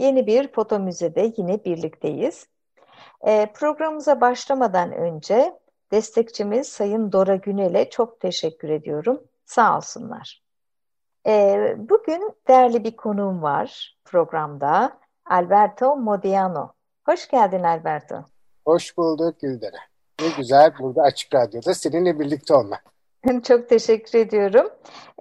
Yeni bir foto müzede yine birlikteyiz. E, programımıza başlamadan önce destekçimiz Sayın Dora Günel'e çok teşekkür ediyorum. Sağ olsunlar. E, bugün değerli bir konuğum var programda. Alberto Modiano. Hoş geldin Alberto. Hoş bulduk Gülderen. Ne güzel burada Açık Radyo'da seninle birlikte olmak. Çok teşekkür ediyorum.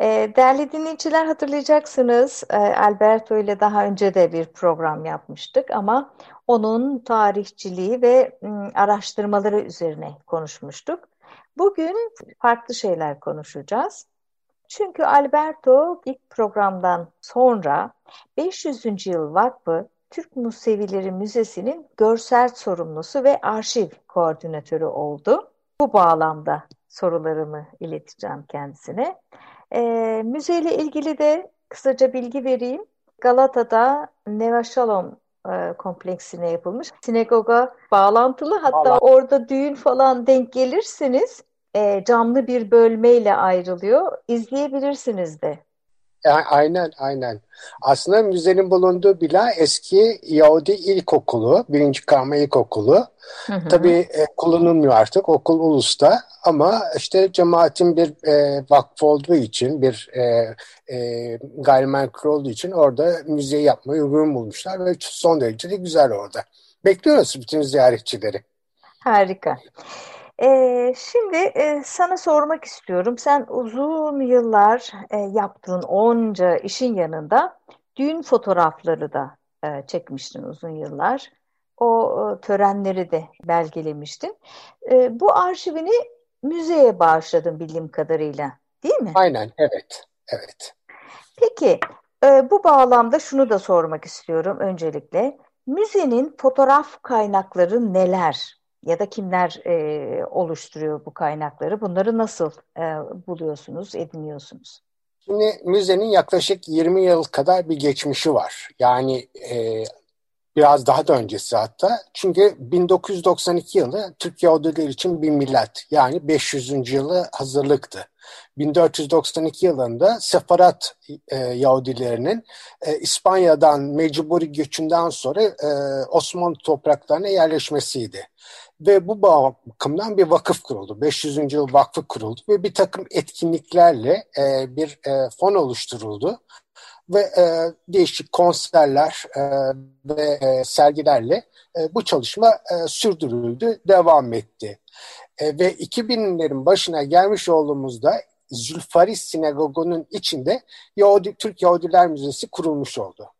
Ee, değerli dinleyiciler hatırlayacaksınız e, Alberto ile daha önce de bir program yapmıştık ama onun tarihçiliği ve araştırmaları üzerine konuşmuştuk. Bugün farklı şeyler konuşacağız. Çünkü Alberto ilk programdan sonra 500. Yıl Vakfı Türk Musevileri Müzesi'nin görsel sorumlusu ve arşiv koordinatörü oldu. Bu bağlamda sorularımı ileteceğim kendisine. E, müzeyle ilgili de kısaca bilgi vereyim. Galata'da Neva Shalom e, kompleksine yapılmış. Sinagoga bağlantılı hatta Allah. orada düğün falan denk gelirseniz e, camlı bir bölmeyle ayrılıyor. İzleyebilirsiniz de. Aynen aynen. Aslında müzenin bulunduğu bina eski Yahudi ilkokulu, birinci karma ilkokulu. Hı hı. Tabii e, kullanılmıyor artık okul ulusta ama işte cemaatin bir e, vakfı olduğu için bir e, e, gayrimenkul olduğu için orada müzeyi yapmayı uygun bulmuşlar ve son derece de güzel orada. Bekliyoruz bütün ziyaretçileri. Harika. Ee, şimdi e, sana sormak istiyorum. Sen uzun yıllar e, yaptığın onca işin yanında düğün fotoğrafları da e, çekmiştin uzun yıllar. O e, törenleri de belgelemiştin. E, bu arşivini müzeye bağışladın bildiğim kadarıyla, değil mi? Aynen, evet, evet. Peki, e, bu bağlamda şunu da sormak istiyorum öncelikle. Müzenin fotoğraf kaynakları neler? Ya da kimler e, oluşturuyor bu kaynakları? Bunları nasıl e, buluyorsunuz, ediniyorsunuz? Şimdi müzenin yaklaşık 20 yıl kadar bir geçmişi var. Yani e, biraz daha da öncesi hatta. Çünkü 1992 yılı Türk Yahudiler için bir millet yani 500. yılı hazırlıktı. 1492 yılında Sefarat e, Yahudilerinin e, İspanya'dan mecburi göçünden sonra e, Osmanlı topraklarına yerleşmesiydi. Ve bu bakımdan bir vakıf kuruldu. 500. yıl vakfı kuruldu ve bir takım etkinliklerle e, bir e, fon oluşturuldu. Ve e, değişik konserler e, ve e, sergilerle e, bu çalışma e, sürdürüldü, devam etti. E, ve 2000'lerin başına gelmiş olduğumuzda Zülfaris Sinagogu'nun içinde Yahudi, Türk Yahudiler Müzesi kurulmuş oldu.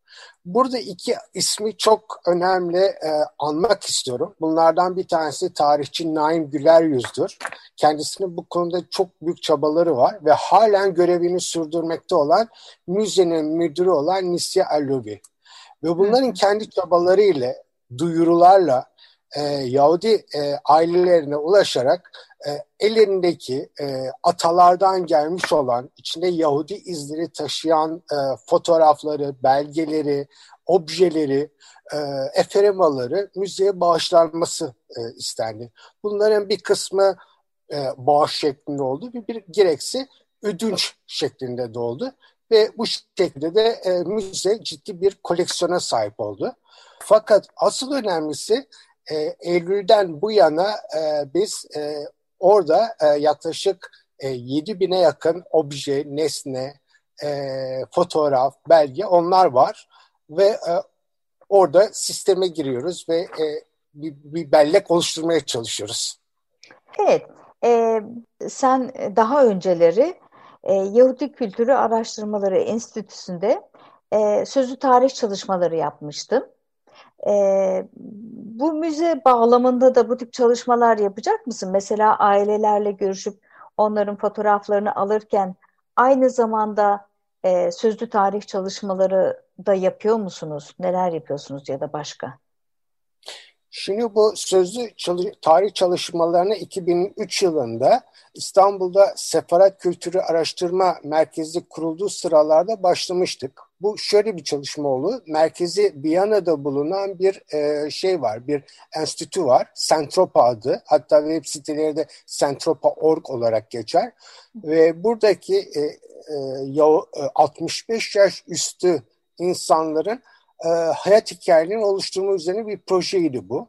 Burada iki ismi çok önemli e, anmak istiyorum. Bunlardan bir tanesi tarihçi Naim Güler Yüzdür. Kendisinin bu konuda çok büyük çabaları var ve halen görevini sürdürmekte olan müzenin müdürü olan Nisya Allubi. Ve bunların kendi çabalarıyla, duyurularla e, Yahudi e, ailelerine ulaşarak e, ellerindeki e, atalardan gelmiş olan, içinde Yahudi izleri taşıyan e, fotoğrafları, belgeleri, objeleri, e, eferimaları müzeye bağışlanması e, istendi. Bunların bir kısmı e, bağış şeklinde oldu, bir, bir gereksi ödünç şeklinde de oldu. Ve bu şekilde de e, müze ciddi bir koleksiyona sahip oldu. Fakat asıl önemlisi e, Eylül'den bu yana e, biz e, orada e, yaklaşık e, 7 bine yakın obje, nesne, e, fotoğraf, belge onlar var ve e, orada sisteme giriyoruz ve e, bir, bir bellek oluşturmaya çalışıyoruz. Evet, e, sen daha önceleri e, Yahudi Kültürü Araştırmaları Enstitüsü'nde e, sözlü tarih çalışmaları yapmıştın. E, bu müze bağlamında da bu tip çalışmalar yapacak mısın? Mesela ailelerle görüşüp onların fotoğraflarını alırken aynı zamanda e, sözlü tarih çalışmaları da yapıyor musunuz? Neler yapıyorsunuz ya da başka? Şimdi bu sözlü çalı tarih çalışmalarına 2003 yılında İstanbul'da Separat Kültürü Araştırma Merkezi kurulduğu sıralarda başlamıştık. Bu şöyle bir çalışma oldu. Merkezi Viyana'da bulunan bir e, şey var, bir enstitü var. Sentropa adı. Hatta web siteleri de sentropa.org olarak geçer. Ve buradaki e, e, 65 e, yaş üstü insanların e, hayat hikayelerini oluşturma üzerine bir projeydi bu.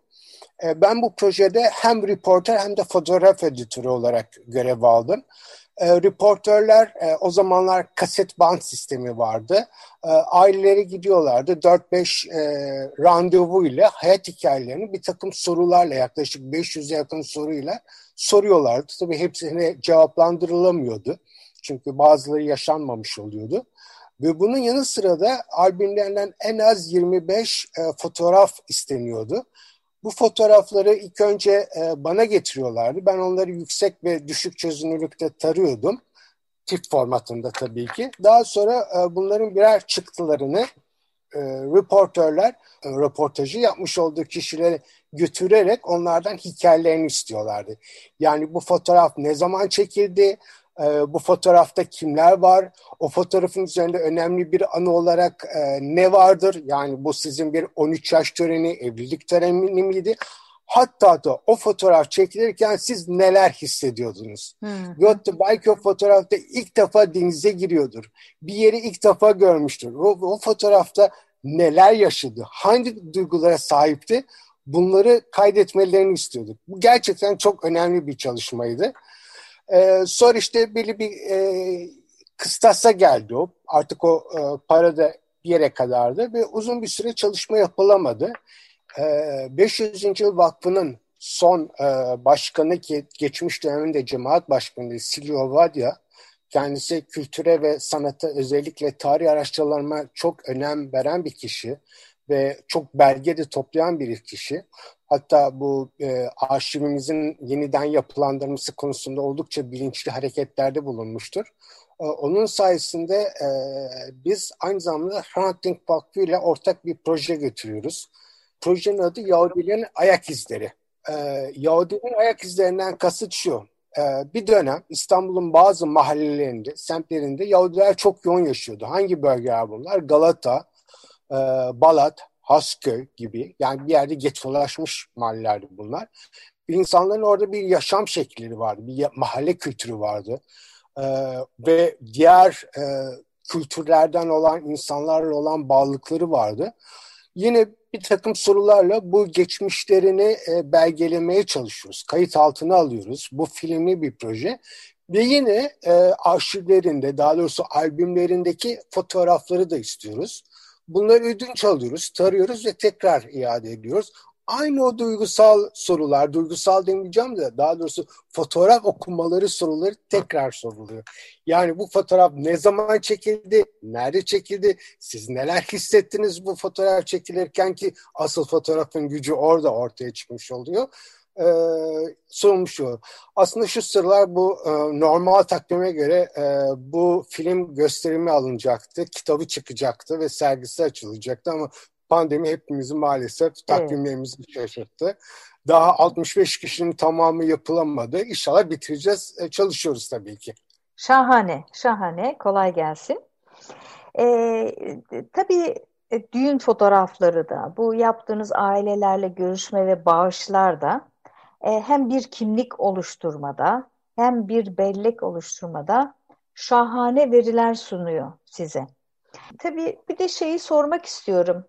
E, ben bu projede hem reporter hem de fotoğraf editörü olarak görev aldım. E, reporterler e, o zamanlar kaset band sistemi vardı. E, aileleri gidiyorlardı 4-5 e, randevu ile hayat hikayelerini bir takım sorularla yaklaşık 500'e yakın soruyla soruyorlardı. Tabii hepsine cevaplandırılamıyordu. Çünkü bazıları yaşanmamış oluyordu. Ve bunun yanı sıra da albümlerinden en az 25 e, fotoğraf isteniyordu. Bu fotoğrafları ilk önce e, bana getiriyorlardı. Ben onları yüksek ve düşük çözünürlükte tarıyordum. Tip formatında tabii ki. Daha sonra e, bunların birer çıktılarını e, reporterler e, röportajı yapmış olduğu kişilere götürerek onlardan hikayelerini istiyorlardı. Yani bu fotoğraf ne zaman çekildi, e, bu fotoğrafta kimler var? O fotoğrafın üzerinde önemli bir anı olarak e, ne vardır? Yani bu sizin bir 13 yaş töreni, evlilik töreni miydi? Hatta da o fotoğraf çekilirken siz neler hissediyordunuz? Hmm. belki o fotoğrafta ilk defa denize giriyordur. Bir yeri ilk defa görmüştür. O, o fotoğrafta neler yaşadı? Hangi duygulara sahipti? Bunları kaydetmelerini istiyorduk. Bu gerçekten çok önemli bir çalışmaydı. E, sonra işte belli bir e, kıstasa geldi o. Artık o e, para da bir yere kadardı ve uzun bir süre çalışma yapılamadı. E, 500. Yıl Vakfı'nın son e, başkanı ki geçmiş döneminde cemaat başkanı Silvio Vadia kendisi kültüre ve sanata özellikle tarih araştırmalarına çok önem veren bir kişi ve çok belge de toplayan bir kişi. Hatta bu e, arşivimizin yeniden yapılandırması konusunda oldukça bilinçli hareketlerde bulunmuştur. E, onun sayesinde e, biz aynı zamanda Hunting Vakfı ile ortak bir proje götürüyoruz. Projenin adı Yahudilerin Ayak İzleri. E, Yahudilerin ayak izlerinden kasıt şu. E, bir dönem İstanbul'un bazı mahallelerinde, semtlerinde Yahudiler çok yoğun yaşıyordu. Hangi bölgeler bunlar? Galata, e, Balat, Hasköy gibi yani bir yerde getolaşmış mahallelerdi bunlar. İnsanların orada bir yaşam şekilleri vardı, bir mahalle kültürü vardı. Ee, ve diğer e, kültürlerden olan insanlarla olan bağlılıkları vardı. Yine bir takım sorularla bu geçmişlerini e, belgelemeye çalışıyoruz. Kayıt altına alıyoruz. Bu filmli bir proje. Ve yine e, arşivlerinde, daha doğrusu albümlerindeki fotoğrafları da istiyoruz. Bunları ödünç alıyoruz, tarıyoruz ve tekrar iade ediyoruz. Aynı o duygusal sorular, duygusal demeyeceğim de daha doğrusu fotoğraf okumaları soruları tekrar soruluyor. Yani bu fotoğraf ne zaman çekildi, nerede çekildi, siz neler hissettiniz bu fotoğraf çekilirken ki asıl fotoğrafın gücü orada ortaya çıkmış oluyor e, sunulmuş oluyor. Aslında şu sıralar bu e, normal takvime göre e, bu film gösterimi alınacaktı, kitabı çıkacaktı ve sergisi açılacaktı ama pandemi hepimizi maalesef takvimlerimizi evet. şaşırttı. Daha 65 kişinin tamamı yapılamadı. İnşallah bitireceğiz. E, çalışıyoruz tabii ki. Şahane, şahane. Kolay gelsin. Ee, tabii e, düğün fotoğrafları da, bu yaptığınız ailelerle görüşme ve bağışlar da e, hem bir kimlik oluşturmada hem bir bellek oluşturmada şahane veriler sunuyor size. Tabii bir de şeyi sormak istiyorum.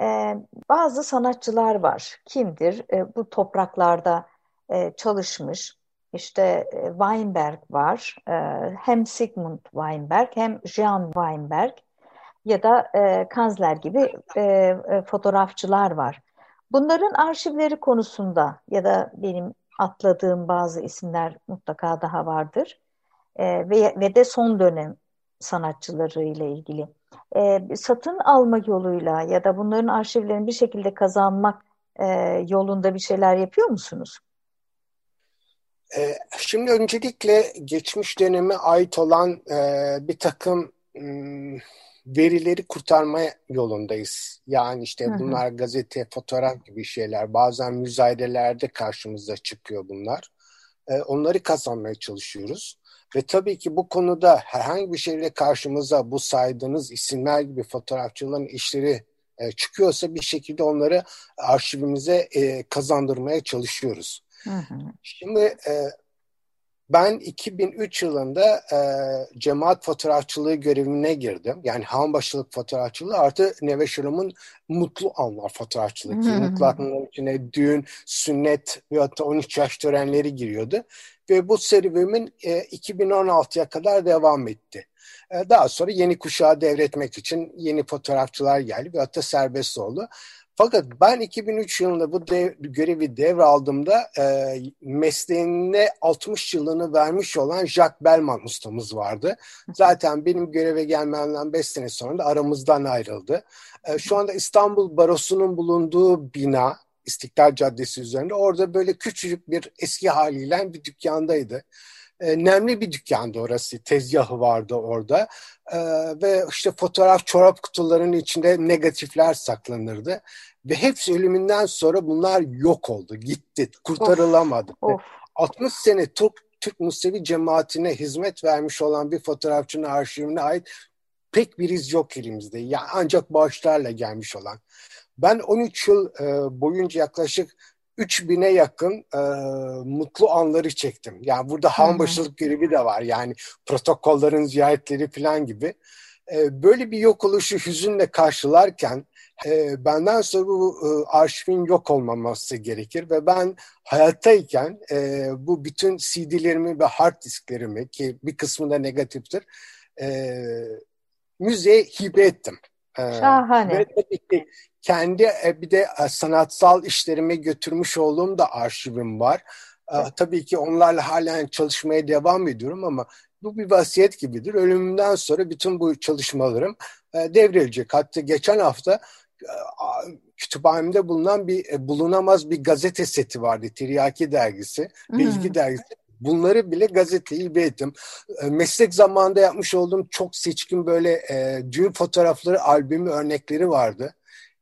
Ee, bazı sanatçılar var. Kimdir? Ee, bu topraklarda e, çalışmış. İşte e, Weinberg var. E, hem Sigmund Weinberg hem Jean Weinberg ya da e, Kanzler gibi e, e, fotoğrafçılar var. Bunların arşivleri konusunda ya da benim atladığım bazı isimler mutlaka daha vardır. E, ve, ve de son dönem sanatçıları ile ilgili. E, satın alma yoluyla ya da bunların arşivlerini bir şekilde kazanmak e, yolunda bir şeyler yapıyor musunuz? E, şimdi öncelikle geçmiş döneme ait olan e, bir takım verileri kurtarma yolundayız. Yani işte bunlar gazete, fotoğraf gibi şeyler. Bazen müzayedelerde karşımıza çıkıyor bunlar. E, onları kazanmaya çalışıyoruz. Ve tabii ki bu konuda herhangi bir şeyle karşımıza bu saydığınız isimler gibi fotoğrafçıların işleri e, çıkıyorsa bir şekilde onları arşivimize e, kazandırmaya çalışıyoruz. Hı hı. Şimdi e, ben 2003 yılında e, cemaat fotoğrafçılığı görevine girdim. Yani hanbaşılık fotoğrafçılığı artı Neve Şırım'ın mutlu anlar fotoğrafçılığı. Hmm. Mutlu anların içine düğün, sünnet ve hatta 13 yaş törenleri giriyordu. Ve bu serüvenin e, 2016'ya kadar devam etti. E, daha sonra yeni kuşağı devretmek için yeni fotoğrafçılar geldi ve hatta serbest oldu. Fakat ben 2003 yılında bu dev, görevi devraldığımda e, mesleğine 60 yılını vermiş olan Jacques Bellman ustamız vardı. Zaten benim göreve gelmemden 5 sene sonra da aramızdan ayrıldı. E, şu anda İstanbul Barosu'nun bulunduğu bina İstiklal Caddesi üzerinde orada böyle küçücük bir eski haliyle bir dükkandaydı e, nemli bir dükkandı orası. Tezgahı vardı orada. E, ve işte fotoğraf çorap kutularının içinde negatifler saklanırdı. Ve hepsi ölümünden sonra bunlar yok oldu, gitti, kurtarılamadı. Of, of. 60 sene Türk, Türk Musevi cemaatine hizmet vermiş olan bir fotoğrafçının arşivine ait pek bir iz yok elimizde. Yani ancak bağışlarla gelmiş olan. Ben 13 yıl e, boyunca yaklaşık 3000'e yakın e, mutlu anları çektim. Yani burada hanbaşılık görevi de var. Yani protokollerin ziyaretleri falan gibi. E, böyle bir yok oluşu hüzünle karşılarken e, benden sonra bu e, arşivin yok olmaması gerekir ve ben hayattayken e, bu bütün CD'lerimi ve hard disklerimi ki bir kısmı da negatiftir e, müzeye hibe ettim. Şahane. Ve tabii ki kendi e, bir de e, sanatsal işlerime götürmüş olduğum da arşivim var. E, tabii ki onlarla halen çalışmaya devam ediyorum ama bu bir vasiyet gibidir. Ölümümden sonra bütün bu çalışmalarım devrilecek. Hatta geçen hafta kütüphanemde bulunan bir bulunamaz bir gazete seti vardı. Tiryaki dergisi, hmm. bilgi dergisi. Bunları bile gazeteye ilbe ettim. E, meslek zamanında yapmış olduğum çok seçkin böyle e, düğün fotoğrafları, albümü örnekleri vardı.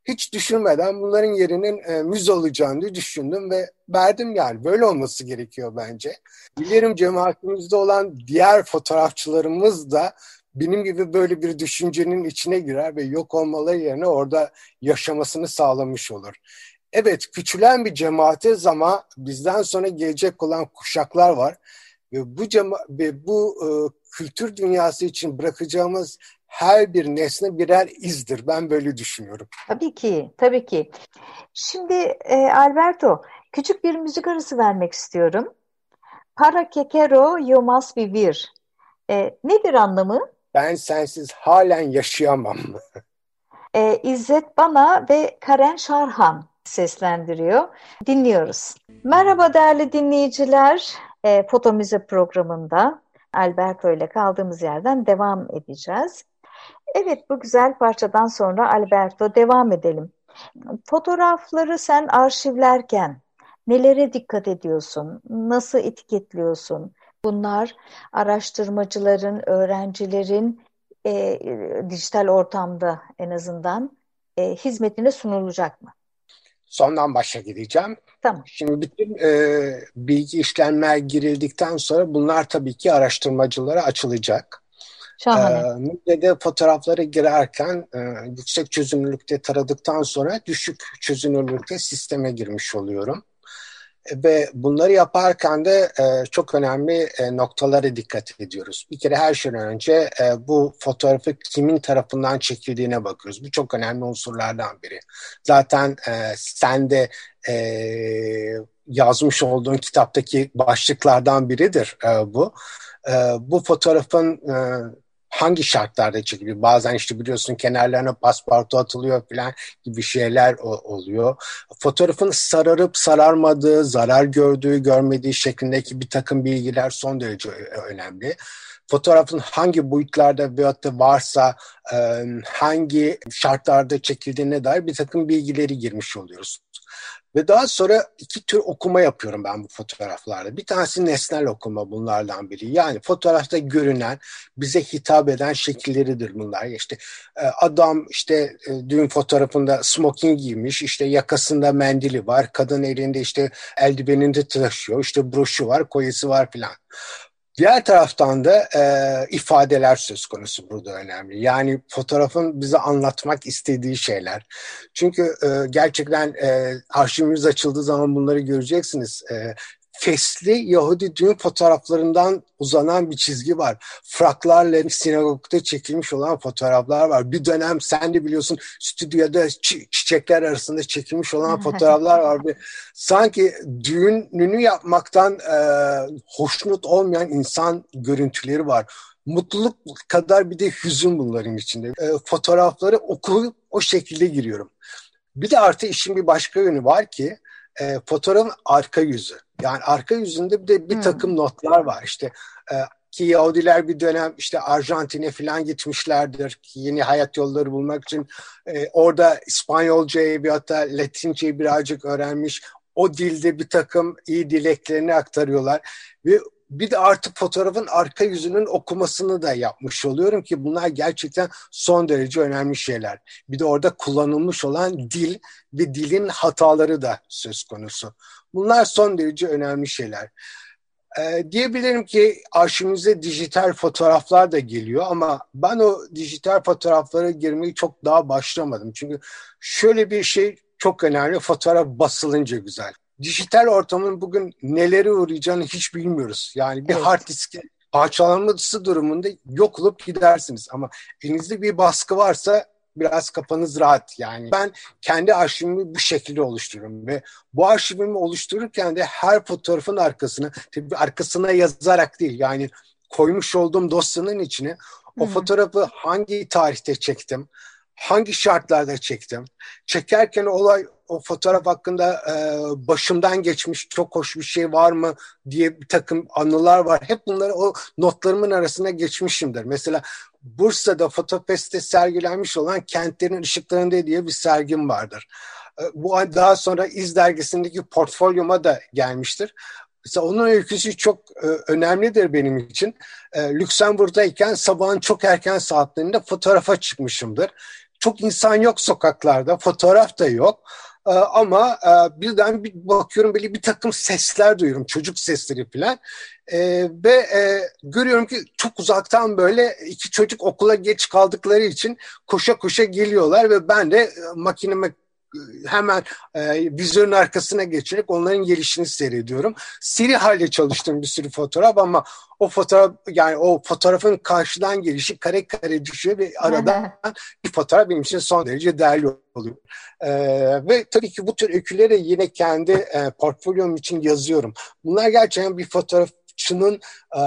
Hiç düşünmeden bunların yerinin e, müze olacağını düşündüm ve verdim yani. Böyle olması gerekiyor bence. Bilirim cemaatimizde olan diğer fotoğrafçılarımız da benim gibi böyle bir düşüncenin içine girer ve yok olmaları yerine orada yaşamasını sağlamış olur. Evet küçülen bir cemaatiz ama bizden sonra gelecek olan kuşaklar var ve bu cema ve bu e, kültür dünyası için bırakacağımız her bir nesne birer izdir. Ben böyle düşünüyorum. Tabii ki, tabii ki. Şimdi e, Alberto, küçük bir müzik arası vermek istiyorum. Para que quiero yo más vivir. E, nedir anlamı? ben sensiz halen yaşayamam. ee, İzzet Bana ve Karen Şarhan seslendiriyor. Dinliyoruz. Merhaba değerli dinleyiciler. E, Foto Müze programında Alberto ile kaldığımız yerden devam edeceğiz. Evet bu güzel parçadan sonra Alberto devam edelim. Fotoğrafları sen arşivlerken nelere dikkat ediyorsun? Nasıl etiketliyorsun? Bunlar araştırmacıların, öğrencilerin e, dijital ortamda en azından e, hizmetine sunulacak mı? Sondan başa gideceğim. Tamam. Şimdi bütün e, bilgi işlemler girildikten sonra bunlar tabii ki araştırmacılara açılacak. Şahane. Müzede fotoğrafları girerken e, yüksek çözünürlükte taradıktan sonra düşük çözünürlükte sisteme girmiş oluyorum ve bunları yaparken de e, çok önemli e, noktalara dikkat ediyoruz. Bir kere her şeyden önce e, bu fotoğrafı kimin tarafından çekildiğine bakıyoruz. Bu çok önemli unsurlardan biri. Zaten e, sen de e, yazmış olduğun kitaptaki başlıklardan biridir e, bu. E, bu fotoğrafın e, hangi şartlarda çekiliyor? Bazen işte biliyorsun kenarlarına paspartu atılıyor falan gibi şeyler oluyor. Fotoğrafın sararıp sararmadığı, zarar gördüğü, görmediği şeklindeki bir takım bilgiler son derece önemli. fotoğrafın hangi boyutlarda veyahut da varsa hangi şartlarda çekildiğine dair bir takım bilgileri girmiş oluyoruz. Ve daha sonra iki tür okuma yapıyorum ben bu fotoğraflarda. Bir tanesi nesnel okuma bunlardan biri. Yani fotoğrafta görünen, bize hitap eden şekilleridir bunlar. İşte e, adam işte e, düğün fotoğrafında smoking giymiş, işte yakasında mendili var, kadın elinde işte eldiveninde taşıyor, işte broşu var, koyesi var filan. Diğer taraftan da e, ifadeler söz konusu burada önemli. Yani fotoğrafın bize anlatmak istediği şeyler. Çünkü e, gerçekten e, arşivimiz açıldığı zaman bunları göreceksiniz. E, fesli Yahudi düğün fotoğraflarından uzanan bir çizgi var. Fraklarla sinagogda çekilmiş olan fotoğraflar var. Bir dönem sen de biliyorsun stüdyoda çiçekler arasında çekilmiş olan fotoğraflar var. Bir, sanki düğününü yapmaktan e, hoşnut olmayan insan görüntüleri var. Mutluluk kadar bir de hüzün bunların içinde. E, fotoğrafları okuyup o şekilde giriyorum. Bir de artı işin bir başka yönü var ki e, fotoğrafın arka yüzü. Yani arka yüzünde bir de bir hmm. takım notlar var. İşte e, ki Yahudiler bir dönem işte Arjantin'e falan gitmişlerdir yeni hayat yolları bulmak için e, orada İspanyolcayı bir hatta Latinceyi birazcık öğrenmiş. O dilde bir takım iyi dileklerini aktarıyorlar ve bir de artık fotoğrafın arka yüzünün okumasını da yapmış oluyorum ki bunlar gerçekten son derece önemli şeyler. Bir de orada kullanılmış olan dil ve dilin hataları da söz konusu. Bunlar son derece önemli şeyler. Ee, diyebilirim ki arşivimize dijital fotoğraflar da geliyor ama ben o dijital fotoğraflara girmeyi çok daha başlamadım. Çünkü şöyle bir şey çok önemli, fotoğraf basılınca güzel dijital ortamın bugün neleri uğrayacağını hiç bilmiyoruz. Yani bir evet. hard diski parçalanması durumunda yok olup gidersiniz. Ama elinizde bir baskı varsa biraz kafanız rahat. Yani ben kendi arşivimi bu şekilde oluştururum ve bu arşivimi oluştururken de her fotoğrafın arkasına tabii arkasına yazarak değil yani koymuş olduğum dosyanın içine o Hı-hı. fotoğrafı hangi tarihte çektim, hangi şartlarda çektim, çekerken olay o fotoğraf hakkında e, başımdan geçmiş çok hoş bir şey var mı diye bir takım anılar var. Hep bunları o notlarımın arasına geçmişimdir. Mesela Bursa'da Fotopest'te sergilenmiş olan Kentlerin Işıklarında diye bir sergim vardır. E, bu daha sonra İz dergisindeki portfolyoma da gelmiştir. Mesela onun öyküsü çok e, önemlidir benim için. E, Lüksemburg'dayken sabahın çok erken saatlerinde fotoğrafa çıkmışımdır. Çok insan yok sokaklarda, fotoğraf da yok. Ee, ama e, birden bir bakıyorum böyle bir takım sesler duyuyorum. Çocuk sesleri falan. Ee, ve e, görüyorum ki çok uzaktan böyle iki çocuk okula geç kaldıkları için koşa koşa geliyorlar ve ben de e, makineme hemen e, vizörün arkasına geçerek onların gelişini seyrediyorum. Seri halde çalıştığım bir sürü fotoğraf ama o fotoğraf yani o fotoğrafın karşıdan gelişi kare kare düşüyor ve arada bir fotoğraf benim için son derece değerli oluyor. E, ve tabii ki bu tür öyküleri yine kendi e, portfolyom için yazıyorum. Bunlar gerçekten bir fotoğrafçının e,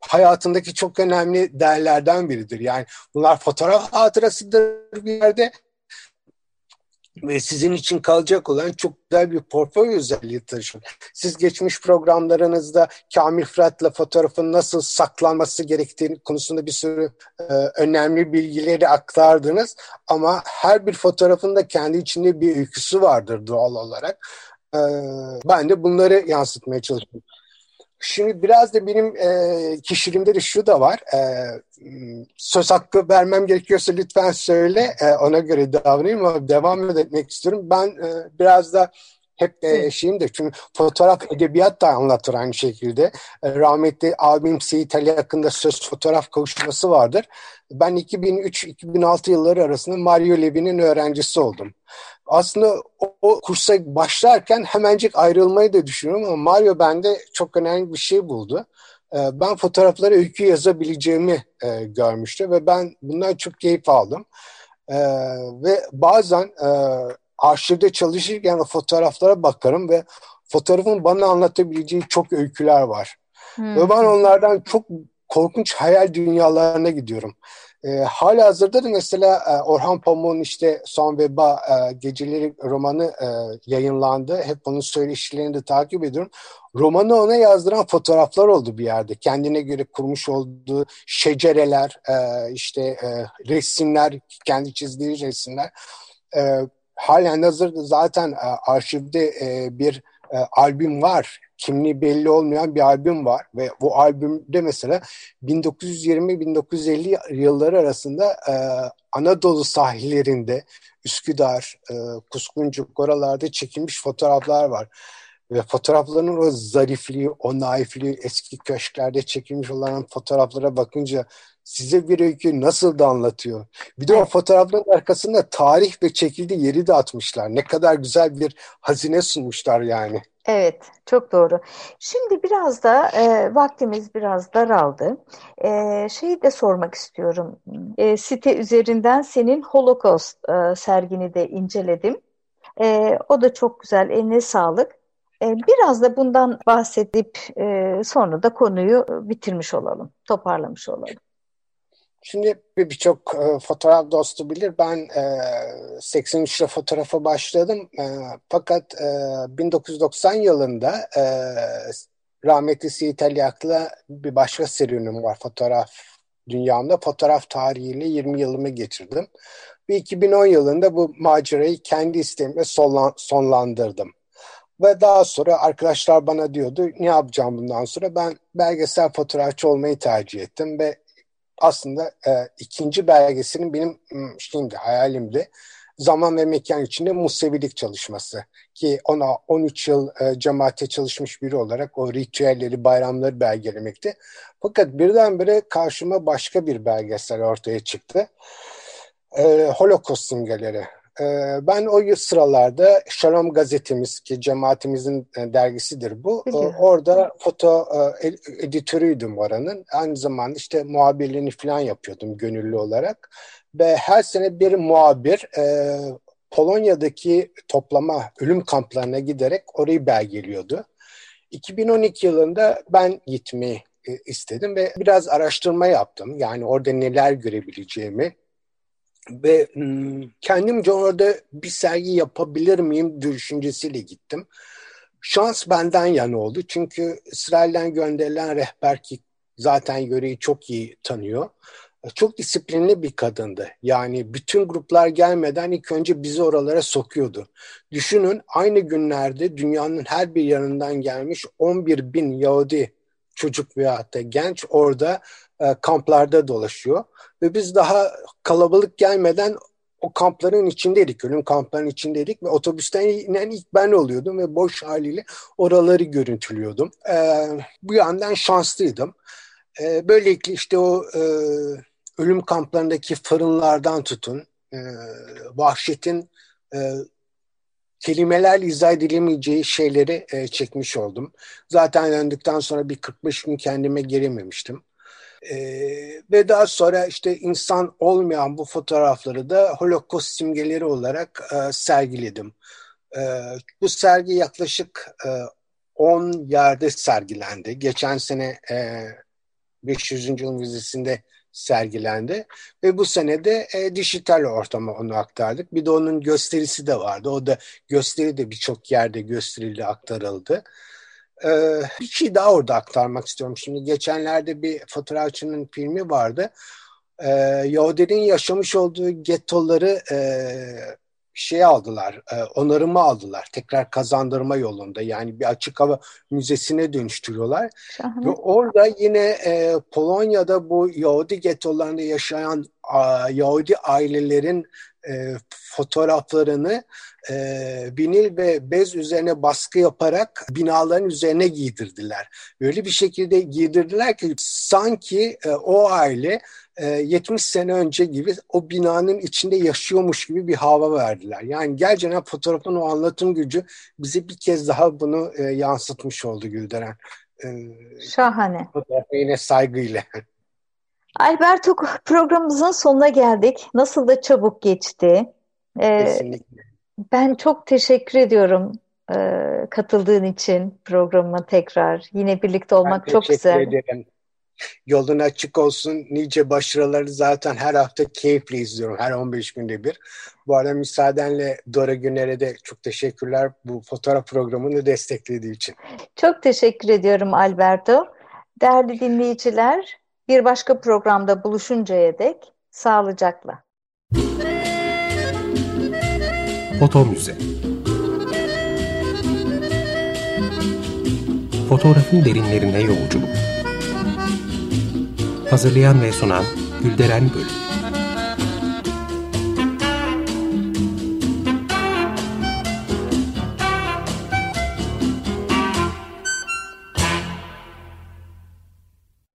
hayatındaki çok önemli değerlerden biridir. Yani bunlar fotoğraf hatırasıdır bir yerde ve sizin için kalacak olan çok güzel bir portföy özelliği taşır. Siz geçmiş programlarınızda Kamil Fırat'la fotoğrafın nasıl saklanması gerektiği konusunda bir sürü e, önemli bilgileri aktardınız. Ama her bir fotoğrafın da kendi içinde bir öyküsü vardır doğal olarak. E, ben de bunları yansıtmaya çalışıyorum. Şimdi biraz da benim e, kişiliğimde de şu da var. E, söz hakkı vermem gerekiyorsa lütfen söyle. E, ona göre davranayım ama devam etmek istiyorum. Ben e, biraz da hep e, şeyimdir. Çünkü fotoğraf edebiyat da anlatır aynı şekilde. E, rahmetli abim Seyit Ali hakkında söz fotoğraf kavuşması vardır. Ben 2003-2006 yılları arasında Mario Levi'nin öğrencisi oldum. Aslında o, o kursa başlarken hemencik ayrılmayı da düşünüyorum ama Mario bende çok önemli bir şey buldu. E, ben fotoğraflara öykü yazabileceğimi e, görmüştü ve ben bundan çok keyif aldım. E, ve bazen e, arşivde çalışırken o fotoğraflara bakarım ve fotoğrafın bana anlatabileceği çok öyküler var. Hmm. Ve ben onlardan çok korkunç hayal dünyalarına gidiyorum. E, hala hazırda da mesela e, Orhan Pamuk'un işte Son Veba e, Geceleri romanı e, yayınlandı. Hep onun söyleşilerini de takip ediyorum. Romanı ona yazdıran fotoğraflar oldu bir yerde. Kendine göre kurmuş olduğu şecereler, e, işte e, resimler, kendi çizdiği resimler. E, halen hazırda zaten e, arşivde e, bir e, albüm var kimliği belli olmayan bir albüm var ve bu albümde mesela 1920-1950 yılları arasında e, Anadolu sahillerinde Üsküdar, e, Kuskuncuk oralarda çekilmiş fotoğraflar var. Ve fotoğrafların o zarifliği, o naifliği, eski köşklerde çekilmiş olan fotoğraflara bakınca size bir öykü nasıl da anlatıyor. Bir de o fotoğrafların arkasında tarih ve çekildiği yeri de atmışlar. Ne kadar güzel bir hazine sunmuşlar yani. Evet, çok doğru. Şimdi biraz da e, vaktimiz biraz daraldı. E, şeyi de sormak istiyorum. E, site üzerinden senin Holocaust e, sergini de inceledim. E, o da çok güzel, eline sağlık. E, biraz da bundan bahsedip e, sonra da konuyu bitirmiş olalım, toparlamış olalım. Şimdi birçok e, fotoğraf dostu bilir. Ben e, 83'te fotoğrafa başladım. E, fakat e, 1990 yılında e, rahmetli Seyit Aliyak'la bir başka serüvenim var fotoğraf dünyamda. Fotoğraf tarihiyle 20 yılımı geçirdim. Ve 2010 yılında bu macerayı kendi isteğimle sonlan, sonlandırdım. Ve daha sonra arkadaşlar bana diyordu ne yapacağım bundan sonra? Ben belgesel fotoğrafçı olmayı tercih ettim ve aslında e, ikinci belgeselin benim şimdi hayalimdi. Zaman ve mekan içinde Musevilik çalışması ki ona 13 yıl e, cemaate çalışmış biri olarak o ritüelleri, bayramları belgelemekti. Fakat birdenbire karşıma başka bir belgesel ortaya çıktı. E, Holocaust simgeleri. Ee, ben o sıralarda Shalom gazetemiz ki cemaatimizin e, dergisidir bu. Biliyorum. Orada foto e, editörüydüm oranın. Aynı zamanda işte muhabirliğini falan yapıyordum gönüllü olarak. Ve her sene bir muhabir e, Polonya'daki toplama ölüm kamplarına giderek orayı belgeliyordu. 2012 yılında ben gitmeyi istedim ve biraz araştırma yaptım. Yani orada neler görebileceğimi, ve hmm, kendimce orada bir sergi yapabilir miyim düşüncesiyle gittim. Şans benden yana oldu. Çünkü İsrail'den gönderilen rehber ki zaten yöreyi çok iyi tanıyor. Çok disiplinli bir kadındı. Yani bütün gruplar gelmeden ilk önce bizi oralara sokuyordu. Düşünün aynı günlerde dünyanın her bir yanından gelmiş 11 bin Yahudi çocuk veya da genç orada e, kamplarda dolaşıyor. Ve biz daha kalabalık gelmeden o kampların içindeydik, ölüm kampların içindeydik ve otobüsten inen ilk ben oluyordum ve boş haliyle oraları görüntülüyordum. E, bu yandan şanslıydım. E, böylelikle işte o e, ölüm kamplarındaki fırınlardan tutun, e, vahşetin e, kelimelerle izah edilemeyeceği şeyleri e, çekmiş oldum. Zaten döndükten sonra bir 45 gün kendime gelememiştim. E, ve daha sonra işte insan olmayan bu fotoğrafları da Holocaust simgeleri olarak e, sergiledim. E, bu sergi yaklaşık e, 10 yerde sergilendi. Geçen sene e, 500. yıl vizesinde sergilendi ve bu sene de e, dijital ortama onu aktardık. Bir de onun gösterisi de vardı. O da gösteri de birçok yerde gösterildi, aktarıldı. Ee, bir şey daha orada aktarmak istiyorum. Şimdi geçenlerde bir fotoğrafçının filmi vardı. Ee, Yahudilerin yaşamış olduğu gettoları e, şey aldılar, e, onarımı aldılar. Tekrar kazandırma yolunda. Yani bir açık hava müzesine dönüştürüyorlar. Şahane. Ve orada yine e, Polonya'da bu Yahudi gettolarında yaşayan a, Yahudi ailelerin e, fotoğraflarını e, vinil ve bez üzerine baskı yaparak binaların üzerine giydirdiler. Öyle bir şekilde giydirdiler ki sanki e, o aile 70 e, sene önce gibi o binanın içinde yaşıyormuş gibi bir hava verdiler. Yani gerçekten fotoğrafın o anlatım gücü bize bir kez daha bunu e, yansıtmış oldu Gülderen. E, Şahane. Fotoğrafa yine saygıyla. Alberto programımızın sonuna geldik. Nasıl da çabuk geçti. Kesinlikle. Ben çok teşekkür ediyorum katıldığın için programıma tekrar. Yine birlikte olmak çok güzel. Ederim. Yolun açık olsun. Nice başarıları zaten her hafta keyifle izliyorum. Her 15 günde bir. Bu arada müsaadenle Dora Güner'e de çok teşekkürler bu fotoğraf programını desteklediği için. Çok teşekkür ediyorum Alberto. Değerli dinleyiciler, bir başka programda buluşuncaya dek sağlıcakla. Foto Müze Fotoğrafın derinlerine yolculuk Hazırlayan ve sunan Gülderen Bölüm